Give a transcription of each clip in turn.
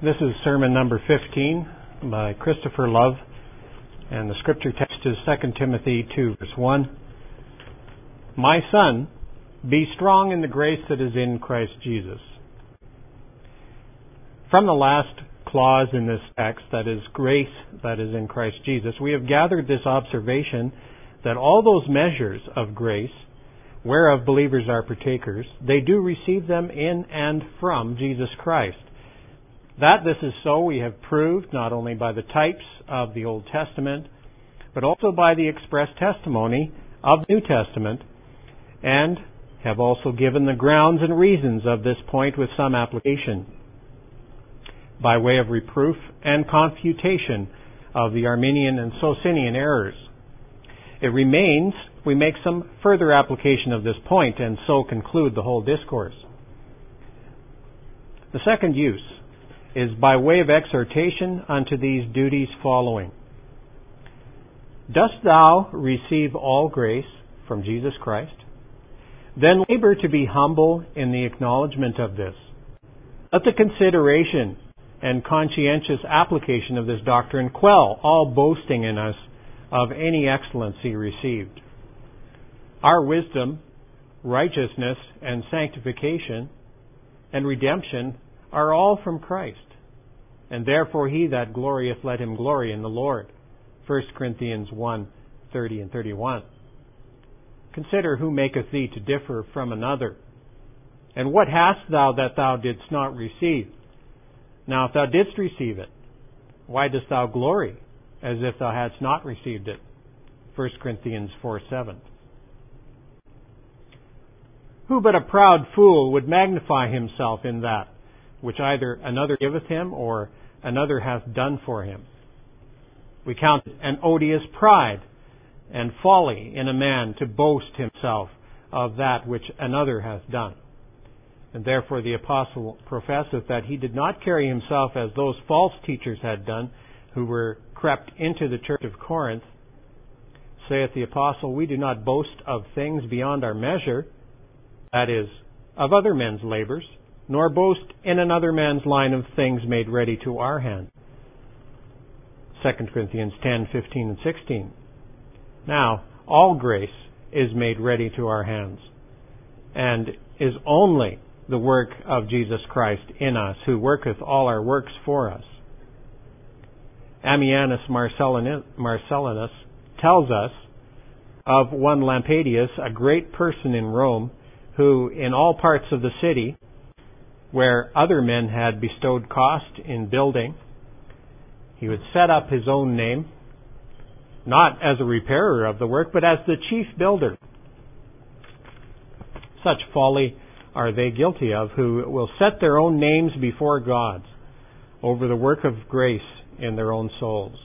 This is sermon number 15 by Christopher Love, and the scripture text is 2 Timothy 2, verse 1. My son, be strong in the grace that is in Christ Jesus. From the last clause in this text, that is grace that is in Christ Jesus, we have gathered this observation that all those measures of grace whereof believers are partakers, they do receive them in and from Jesus Christ. That this is so we have proved not only by the types of the Old Testament, but also by the express testimony of the New Testament, and have also given the grounds and reasons of this point with some application, by way of reproof and confutation of the Arminian and Socinian errors. It remains we make some further application of this point and so conclude the whole discourse. The second use is by way of exhortation unto these duties following. Dost thou receive all grace from Jesus Christ? Then labor to be humble in the acknowledgement of this. Let the consideration and conscientious application of this doctrine quell all boasting in us of any excellency received. Our wisdom, righteousness, and sanctification and redemption are all from Christ. And therefore he that glorieth, let him glory in the Lord. 1 Corinthians 1, 30 and 31. Consider who maketh thee to differ from another. And what hast thou that thou didst not receive? Now if thou didst receive it, why dost thou glory as if thou hadst not received it? 1 Corinthians 4, 7. Who but a proud fool would magnify himself in that which either another giveth him or another hath done for him? We count it an odious pride and folly in a man to boast himself of that which another hath done. And therefore the apostle professeth that he did not carry himself as those false teachers had done, who were crept into the church of Corinth. Saith the apostle, We do not boast of things beyond our measure, that is, of other men's labors, nor boast in another man's line of things made ready to our hand. 2 Corinthians 10, 15, and 16. Now, all grace is made ready to our hands, and is only the work of Jesus Christ in us, who worketh all our works for us. Ammianus Marcellinus tells us of one Lampadius, a great person in Rome, who in all parts of the city, where other men had bestowed cost in building, he would set up his own name, not as a repairer of the work, but as the chief builder. Such folly are they guilty of, who will set their own names before God's over the work of grace in their own souls.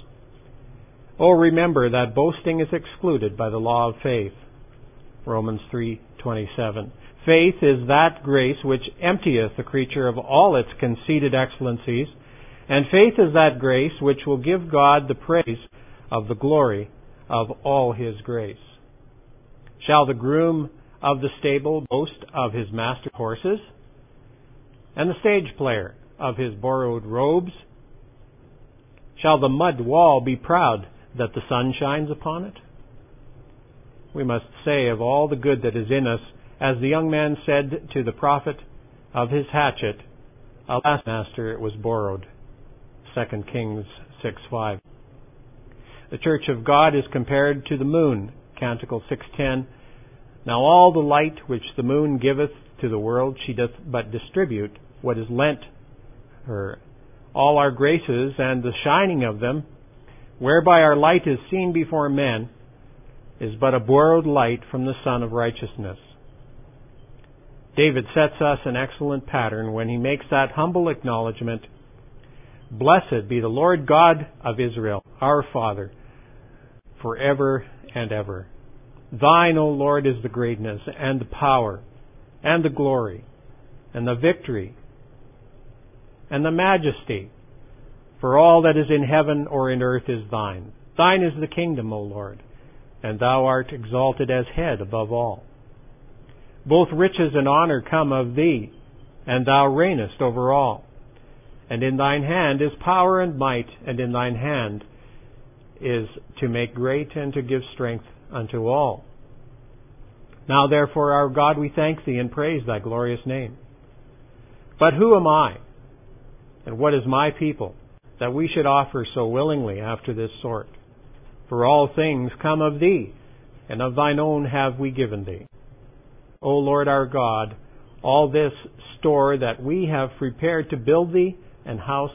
Oh, remember that boasting is excluded by the law of faith. Romans 3:27. Faith is that grace which emptieth the creature of all its conceited excellencies, and faith is that grace which will give God the praise of the glory of all his grace. Shall the groom of the stable boast of his master's horses, and the stage player of his borrowed robes? Shall the mud wall be proud that the sun shines upon it? We must say of all the good that is in us, as the young man said to the prophet of his hatchet, Alas, master, it was borrowed. 2 Kings 6 5. The church of God is compared to the moon, Canticle 6:10. Now all the light which the moon giveth to the world, she doth but distribute what is lent her. All our graces and the shining of them, whereby our light is seen before men, is but a borrowed light from the Sun of Righteousness. David sets us an excellent pattern when he makes that humble acknowledgement Blessed be the Lord God of Israel, our Father, forever and ever. Thine, O Lord, is the greatness and the power and the glory and the victory and the majesty. For all that is in heaven or in earth is thine. Thine is the kingdom, O Lord, and thou art exalted as head above all. Both riches and honor come of thee, and thou reignest over all. And in thine hand is power and might, and in thine hand is to make great and to give strength unto all. Now therefore, our God, we thank thee and praise thy glorious name. But who am I? And what is my people that we should offer so willingly after this sort? For all things come of thee, and of thine own have we given thee. O Lord our God, all this store that we have prepared to build thee an house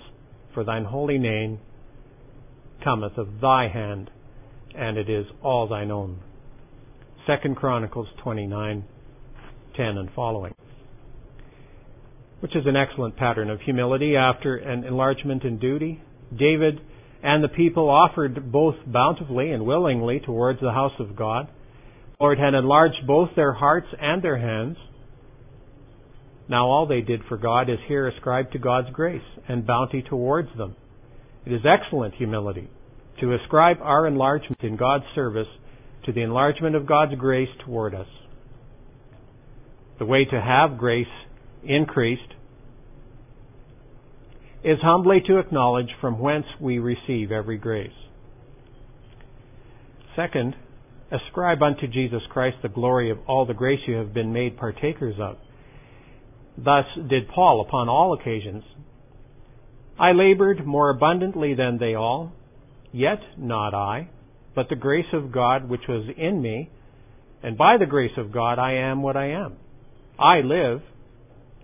for thine holy name cometh of thy hand, and it is all thine own. Second Chronicles 29, 10 and following. Which is an excellent pattern of humility after an enlargement in duty. David and the people offered both bountifully and willingly towards the house of God. Lord had enlarged both their hearts and their hands. Now all they did for God is here ascribed to God's grace and bounty towards them. It is excellent humility to ascribe our enlargement in God's service to the enlargement of God's grace toward us. The way to have grace increased is humbly to acknowledge from whence we receive every grace. Second, ascribe unto Jesus Christ the glory of all the grace you have been made partakers of. Thus did Paul upon all occasions. I labored more abundantly than they all, yet not I, but the grace of God which was in me, and by the grace of God I am what I am. I live,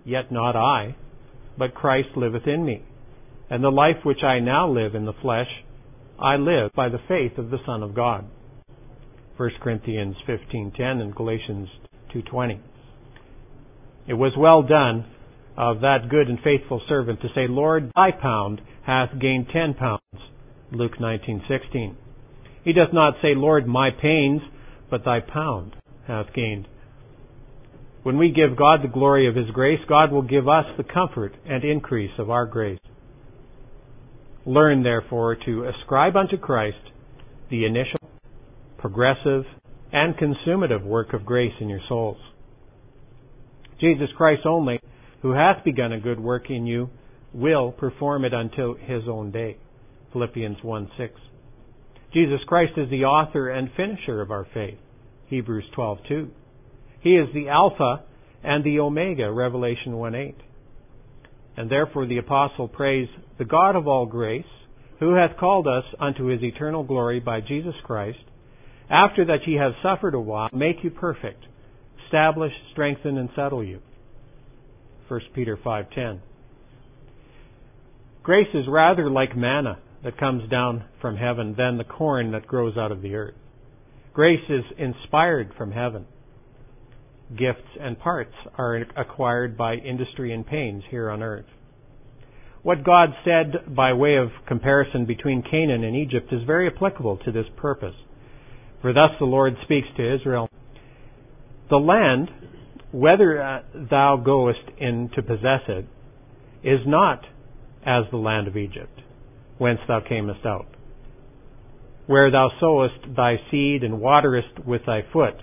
yet not I, but Christ liveth in me. And the life which I now live in the flesh, I live by the faith of the Son of God. 1 Corinthians 15:10 and Galatians 2:20. It was well done of that good and faithful servant to say, Lord, thy pound hath gained ten pounds. Luke 19:16. He does not say, Lord, my pains, but thy pound hath gained. When we give God the glory of his grace, God will give us the comfort and increase of our grace. Learn, therefore, to ascribe unto Christ the initial, progressive, and consumative work of grace in your souls. Jesus Christ only, who hath begun a good work in you, will perform it until his own day. Philippians 1 6. Jesus Christ is the author and finisher of our faith. Hebrews 12:2. He is the Alpha and the Omega, Revelation 1:8. And therefore the apostle prays, the God of all grace, who hath called us unto his eternal glory by Jesus Christ, after that ye have suffered a while, make you perfect, establish, strengthen, and settle you. 1 Peter 5:10. Grace is rather like manna that comes down from heaven than the corn that grows out of the earth. Grace is inspired from heaven. Gifts and parts are acquired by industry and pains here on earth. What God said by way of comparison between Canaan and Egypt is very applicable to this purpose. For thus the Lord speaks to Israel the land, whether uh, thou goest in to possess it, is not as the land of Egypt, whence thou camest out, where thou sowest thy seed and waterest with thy foot,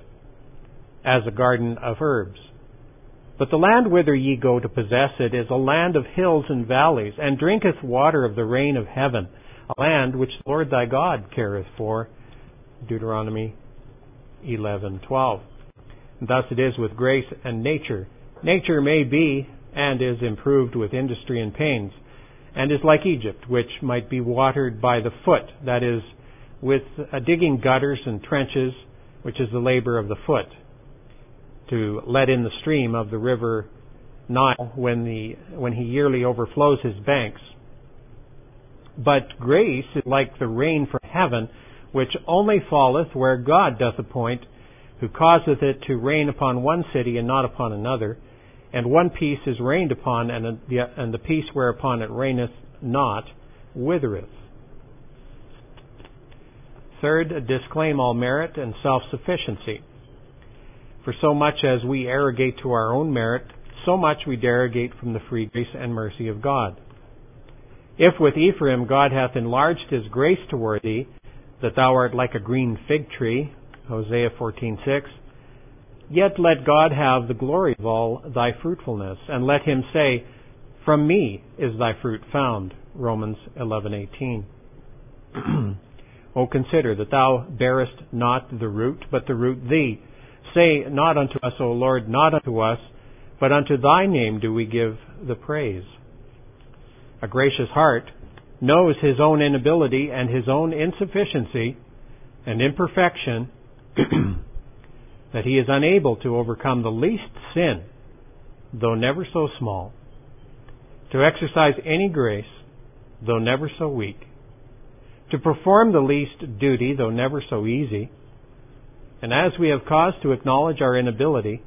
as a garden of herbs. But the land whither ye go to possess it is a land of hills and valleys, and drinketh water of the rain of heaven, a land which the Lord thy God careth for. Deuteronomy 11:12. Thus it is with grace and nature. Nature may be and is improved with industry and pains, and is like Egypt, which might be watered by the foot, that is, with uh, digging gutters and trenches, which is the labor of the foot, to let in the stream of the river Nile when, the, when he yearly overflows his banks. But grace is like the rain from heaven, which only falleth where God doth appoint who causeth it to rain upon one city and not upon another, and one piece is rained upon, and the, and the piece whereupon it raineth not withereth. Third, disclaim all merit and self sufficiency. For so much as we arrogate to our own merit, so much we derogate from the free grace and mercy of God. If with Ephraim God hath enlarged his grace toward thee, that thou art like a green fig tree, Hosea 14:6. Yet let God have the glory of all thy fruitfulness, and let him say, From me is thy fruit found. Romans 11:18. o consider that thou bearest not the root, but the root thee. Say not unto us, O Lord, not unto us, but unto thy name do we give the praise. A gracious heart knows his own inability and his own insufficiency and imperfection, that he is unable to overcome the least sin, though never so small, to exercise any grace, though never so weak, to perform the least duty, though never so easy, and as we have cause to acknowledge our inability,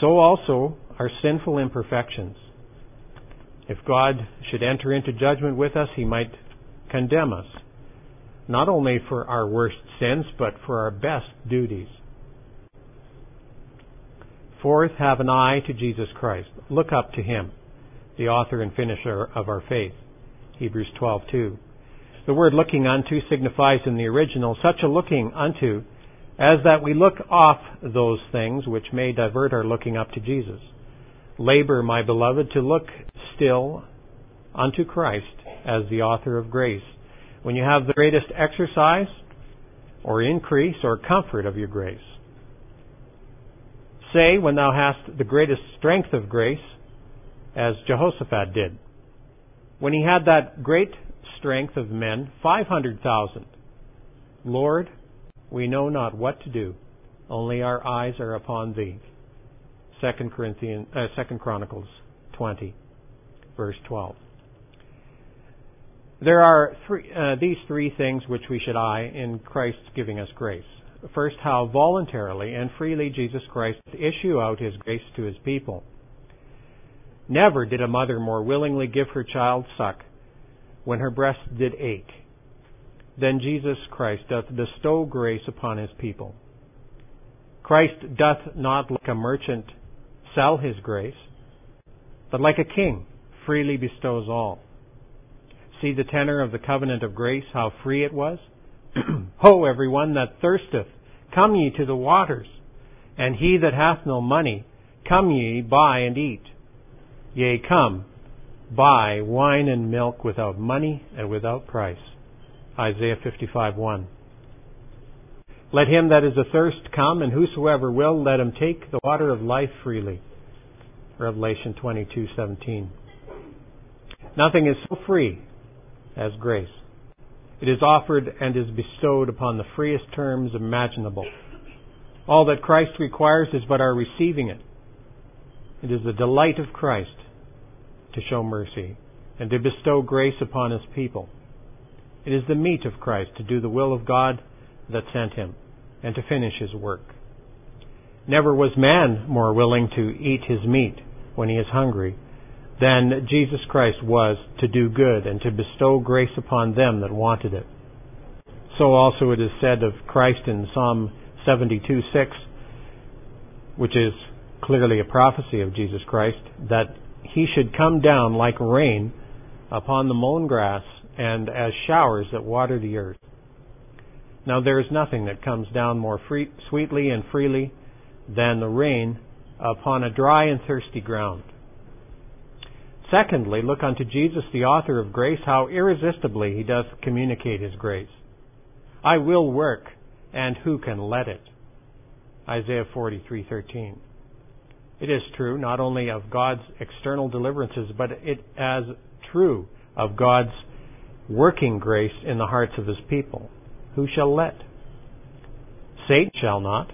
so also our sinful imperfections. If God should enter into judgment with us, he might condemn us, not only for our worst sins, but for our best duties. Fourth, have an eye to Jesus Christ. Look up to him, the author and finisher of our faith. Hebrews 12:2. The word looking unto signifies in the original such a looking unto as that we look off those things which may divert our looking up to Jesus. Labor, my beloved, to look still unto Christ as the author of grace. When you have the greatest exercise or increase or comfort of your grace. Say when thou hast the greatest strength of grace, as Jehoshaphat did. When he had that great strength of men, 500,000. Lord, we know not what to do, only our eyes are upon thee. 2 Corinthians, uh, 2 Chronicles 20, verse 12. There are three, uh, these three things which we should eye in Christ's giving us grace. First, how voluntarily and freely Jesus Christ doth issue out his grace to his people. Never did a mother more willingly give her child suck when her breast did ache than Jesus Christ doth bestow grace upon his people. Christ doth not like a merchant sell his grace, but like a king freely bestows all. See the tenor of the covenant of grace, how free it was? Ho, everyone that thirsteth, come ye to the waters, and he that hath no money, come ye, buy and eat. Yea, come, buy wine and milk without money and without price. Isaiah 55:1. Let him that is athirst come, and whosoever will, let him take the water of life freely. Revelation 22:17. Nothing is so free as grace. It is offered and is bestowed upon the freest terms imaginable. All that Christ requires is but our receiving it. It is the delight of Christ to show mercy and to bestow grace upon his people. It is the meat of Christ to do the will of God that sent him and to finish his work. Never was man more willing to eat his meat when he is hungry than Jesus Christ was to do good and to bestow grace upon them that wanted it. So also it is said of Christ in Psalm 72 6, which is clearly a prophecy of Jesus Christ, that he should come down like rain upon the mown grass and as showers that water the earth. Now there is nothing that comes down more free, sweetly and freely than the rain upon a dry and thirsty ground. Secondly, look unto Jesus, the author of grace, how irresistibly he doth communicate his grace. I will work, and who can let it? Isaiah 43:13. It is true not only of God's external deliverances, but it as true of God's working grace in the hearts of his people. Who shall let? Satan shall not.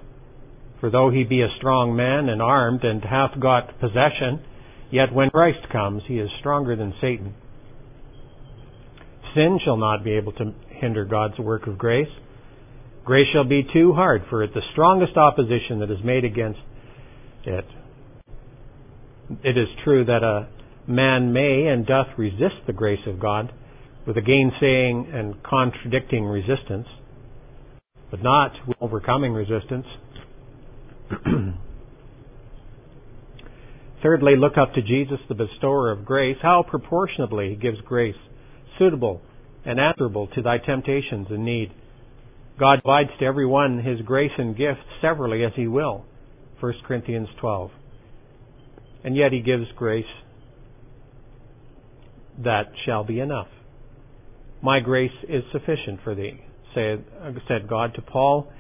For though he be a strong man and armed and hath got possession, yet when Christ comes, he is stronger than Satan. Sin shall not be able to hinder God's work of grace. Grace shall be too hard for it, the strongest opposition that is made against it. It is true that a man may and doth resist the grace of God, with a gainsaying and contradicting resistance, but not with overcoming resistance. Thirdly, look up to Jesus, the bestower of grace, how proportionably he gives grace, suitable and answerable to thy temptations and need. God divides to every one his grace and gifts severally as he will. 1 Corinthians 12. And yet he gives grace that shall be enough. My grace is sufficient for thee, said, said God to Paul,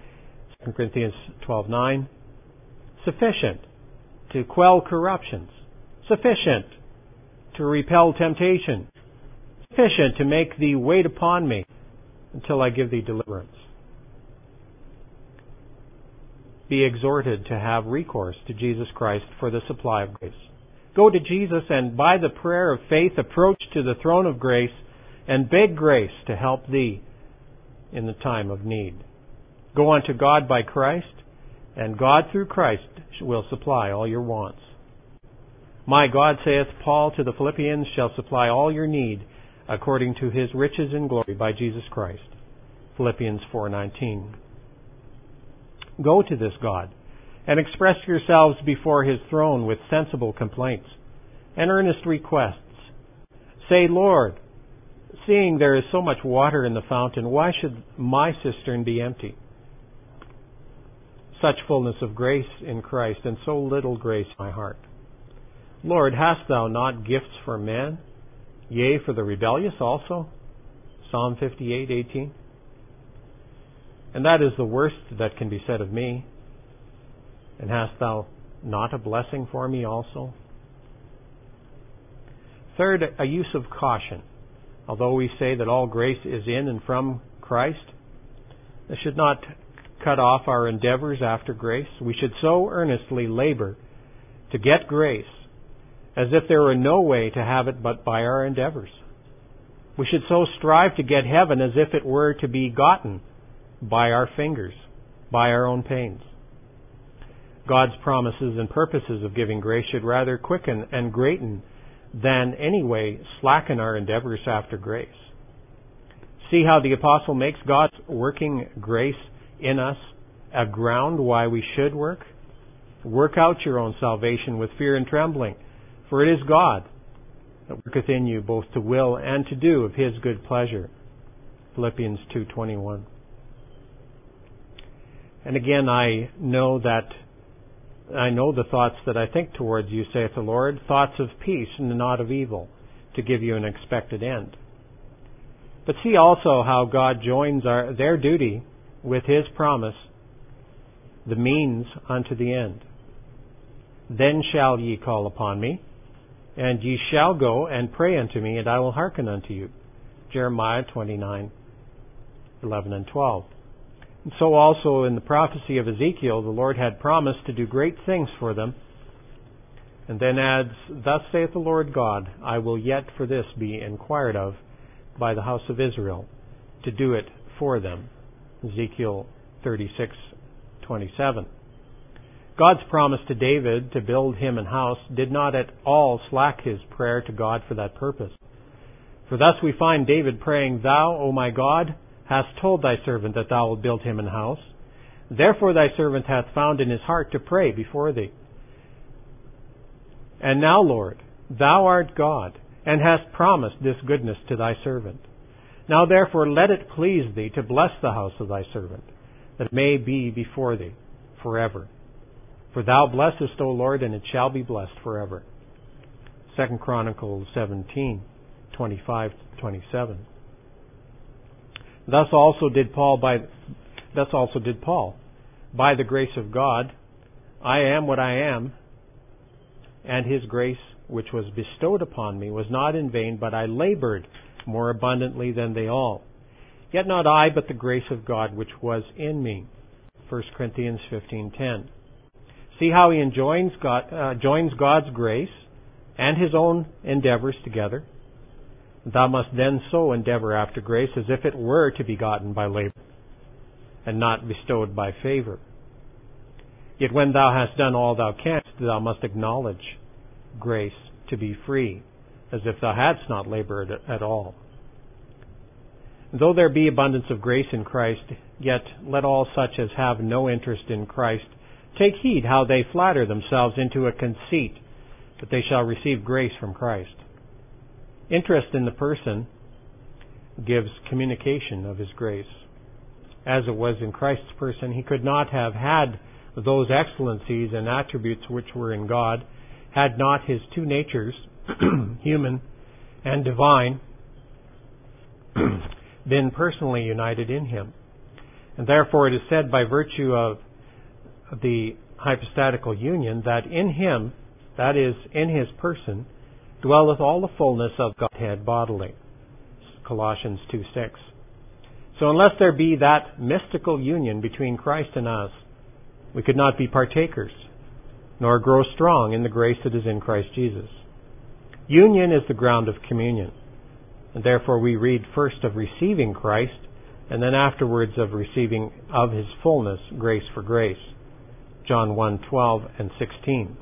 2 Corinthians 12:9. Sufficient to quell corruptions, sufficient to repel temptation, sufficient to make thee wait upon me until I give thee deliverance. Be exhorted to have recourse to Jesus Christ for the supply of grace. Go to Jesus and by the prayer of faith approach to the throne of grace and beg grace to help thee in the time of need. Go unto God by Christ, and God through Christ will supply all your wants. My God, saith Paul to the Philippians, shall supply all your need according to his riches and glory by Jesus Christ. Philippians 4:19. Go to this God and express yourselves before his throne with sensible complaints and earnest requests. Say, Lord, seeing there is so much water in the fountain, why should my cistern be empty? Such fullness of grace in Christ, and so little grace in my heart. Lord, hast thou not gifts for men, yea, for the rebellious also? Psalm 58:18. And that is the worst that can be said of me. And hast thou not a blessing for me also? Third, a use of caution. Although we say that all grace is in and from Christ, this should not cut off our endeavors after grace. We should so earnestly labor to get grace as if there were no way to have it but by our endeavors. We should so strive to get heaven as if it were to be gotten by our fingers, by our own pains. God's promises and purposes of giving grace should rather quicken and greaten than any way slacken our endeavors after grace. See how the apostle makes God's working grace in us a ground why we should work? Work out your own salvation with fear and trembling, for it is God that worketh in you both to will and to do of his good pleasure. Philippians 2:21. And again I know that I know the thoughts that I think towards you, saith the Lord, thoughts of peace and not of evil, to give you an expected end. But see also how God joins our, their duty with His promise, the means unto the end. Then shall ye call upon me, and ye shall go and pray unto me, and I will hearken unto you. Jeremiah 29, 11 and 12. And so also in the prophecy of Ezekiel, the Lord had promised to do great things for them. And then adds, Thus saith the Lord God, I will yet for this be inquired of by the house of Israel, to do it for them. Ezekiel 36:27. God's promise to David to build him an house did not at all slack his prayer to God for that purpose. For thus we find David praying, Thou, O my God, hast told thy servant that thou wilt build him an house. Therefore thy servant hath found in his heart to pray before thee. And now, Lord, thou art God, and hast promised this goodness to thy servant. Now therefore let it please thee to bless the house of thy servant, that it may be before thee forever. For thou blessest, O Lord, and it shall be blessed forever. Second Chronicles seventeen, twenty five twenty seven. Thus also did Paul by thus also did Paul. By the grace of God, I am what I am, and his grace which was bestowed upon me was not in vain, but I labored more abundantly than they all. Yet not I, but the grace of God which was in me. 1 Corinthians 15:10. See how he enjoins God, uh, joins God's grace and his own endeavors together. Thou must then so endeavor after grace as if it were to be gotten by labor, and not bestowed by favor. Yet when thou hast done all thou canst, thou must acknowledge grace to be free, as if thou hadst not labored at all. Though there be abundance of grace in Christ, yet let all such as have no interest in Christ take heed how they flatter themselves into a conceit that they shall receive grace from Christ. Interest in the person gives communication of His grace. As it was in Christ's person, He could not have had those excellencies and attributes which were in God had not His two natures, human and divine, been personally united in him. And therefore it is said by virtue of the hypostatical union that in him, that is, in his person, dwelleth all the fullness of Godhead bodily. Colossians 2 6. So unless there be that mystical union between Christ and us, we could not be partakers, nor grow strong in the grace that is in Christ Jesus. Union is the ground of communion, and therefore we read first of receiving Christ, and then afterwards of receiving of his fullness grace for grace. John 1:12 and 16.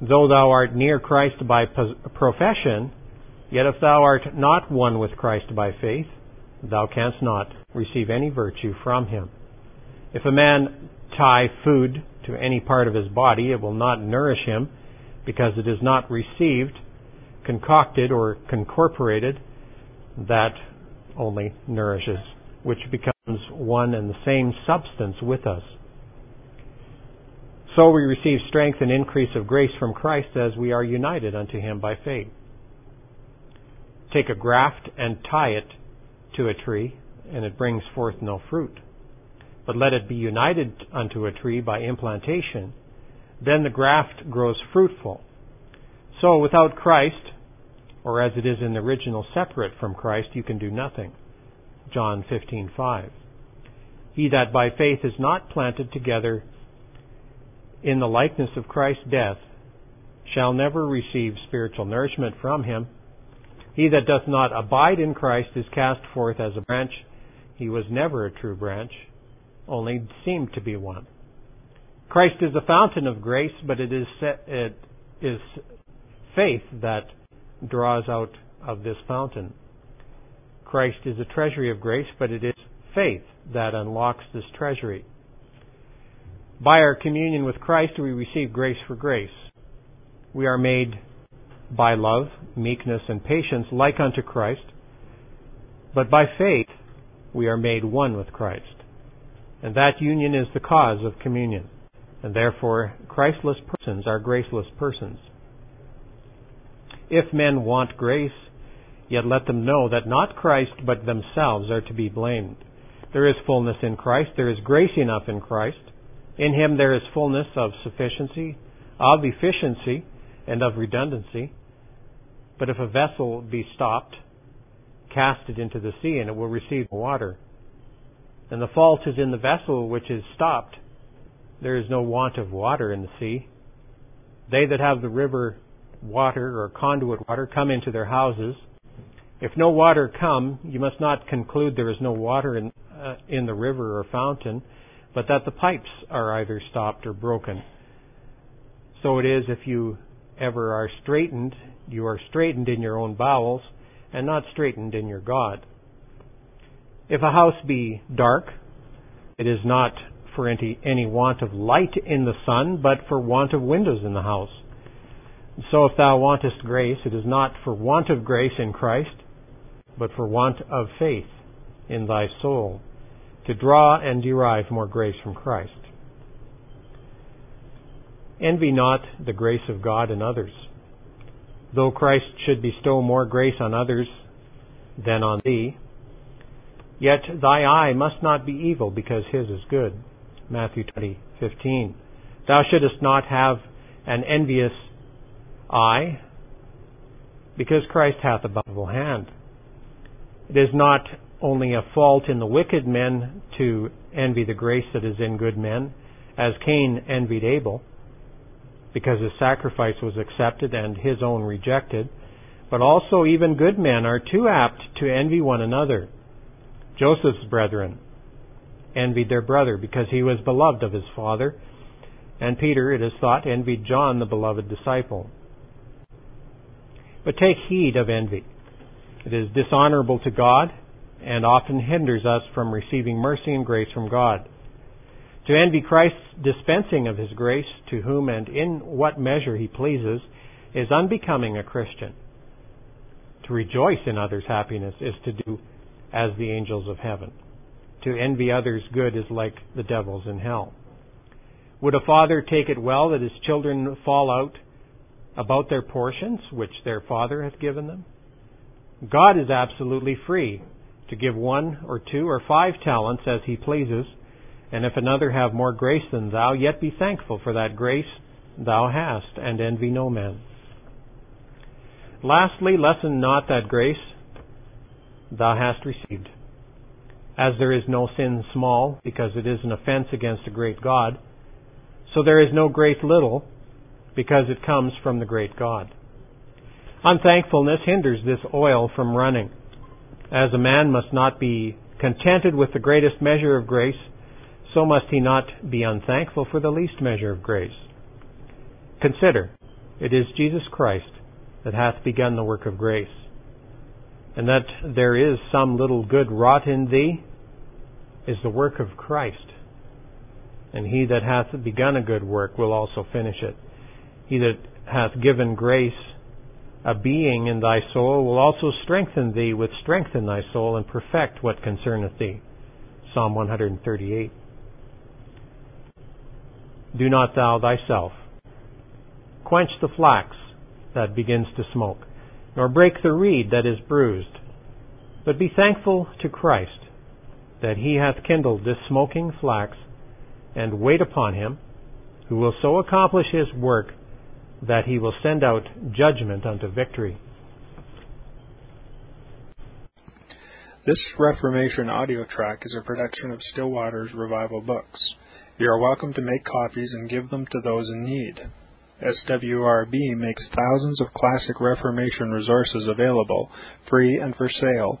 Though thou art near Christ by profession, yet if thou art not one with Christ by faith, thou canst not receive any virtue from him. If a man tie food to any part of his body, it will not nourish him because it is not received, concocted, or concorporated. That only nourishes, which becomes one and the same substance with us. So we receive strength and increase of grace from Christ as we are united unto him by faith. Take a graft and tie it to a tree, and it brings forth no fruit. But let it be united unto a tree by implantation, then the graft grows fruitful. So without Christ, or as it is in the original, separate from Christ, you can do nothing. John 15:5. He that by faith is not planted together in the likeness of Christ's death shall never receive spiritual nourishment from him. He that doth not abide in Christ is cast forth as a branch. He was never a true branch, only seemed to be one. Christ is the fountain of grace, but it is, it is faith that draws out of this fountain. Christ is a treasury of grace, but it is faith that unlocks this treasury. By our communion with Christ, we receive grace for grace. We are made by love, meekness, and patience like unto Christ, but by faith we are made one with Christ. And that union is the cause of communion, and therefore Christless persons are graceless persons. If men want grace, yet let them know that not Christ but themselves are to be blamed. There is fullness in Christ, there is grace enough in Christ, in him there is fullness of sufficiency, of efficiency, and of redundancy. But if a vessel be stopped, cast it into the sea, and it will receive water. And the fault is in the vessel which is stopped. There is no want of water in the sea. They that have the river water or conduit water come into their houses. If no water come, you must not conclude there is no water in, uh, in the river or fountain, but that the pipes are either stopped or broken. So it is if you ever are straightened, you are straightened in your own bowels, and not straightened in your God. If a house be dark, it is not for any, any want of light in the sun, but for want of windows in the house. So if thou wantest grace, it is not for want of grace in Christ, but for want of faith in thy soul to draw and derive more grace from Christ. Envy not the grace of God in others. Though Christ should bestow more grace on others than on thee, yet thy eye must not be evil because his is good. Matthew 20:15. Thou shouldest not have an envious eye because Christ hath a bountiful hand. It is not only a fault in the wicked men to envy the grace that is in good men, as Cain envied Abel, because his sacrifice was accepted and his own rejected, but also even good men are too apt to envy one another. Joseph's brethren envied their brother because he was beloved of his father, and Peter, it is thought, envied John, the beloved disciple. But take heed of envy. It is dishonorable to God and often hinders us from receiving mercy and grace from God. To envy Christ's dispensing of His grace to whom and in what measure He pleases is unbecoming a Christian. To rejoice in others' happiness is to do as the angels of heaven. To envy others' good is like the devils in hell. Would a father take it well that his children fall out about their portions which their Father hath given them? God is absolutely free to give one or two or five talents as he pleases, and if another have more grace than thou, yet be thankful for that grace thou hast, and envy no man. Lastly, lessen not that grace thou hast received. As there is no sin small, because it is an offense against a great God, so there is no grace little, because it comes from the great God. Unthankfulness hinders this oil from running. As a man must not be contented with the greatest measure of grace, so must he not be unthankful for the least measure of grace. Consider, it is Jesus Christ that hath begun the work of grace, and that there is some little good wrought in thee is the work of Christ. And he that hath begun a good work will also finish it. He that hath given grace a being in thy soul will also strengthen thee with strength in thy soul and perfect what concerneth thee. Psalm 138. Do not thou thyself quench the flax that begins to smoke, nor break the reed that is bruised, but be thankful to Christ that he hath kindled this smoking flax, and wait upon him, who will so accomplish his work that he will send out judgment unto victory. This Reformation audio track is a production of Still Waters Revival Books. You are welcome to make copies and give them to those in need. SWRB makes thousands of classic Reformation resources available, free and for sale,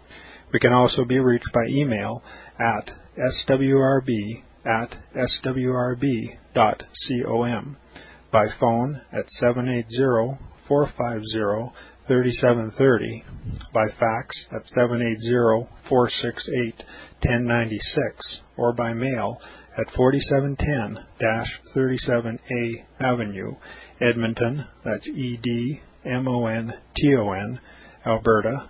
We can also be reached by email at swrb at swrb.com, by phone at 780-450-3730, by fax at 780-468-1096, or by mail at 4710-37A Avenue, Edmonton, that's E-D-M-O-N-T-O-N, Alberta,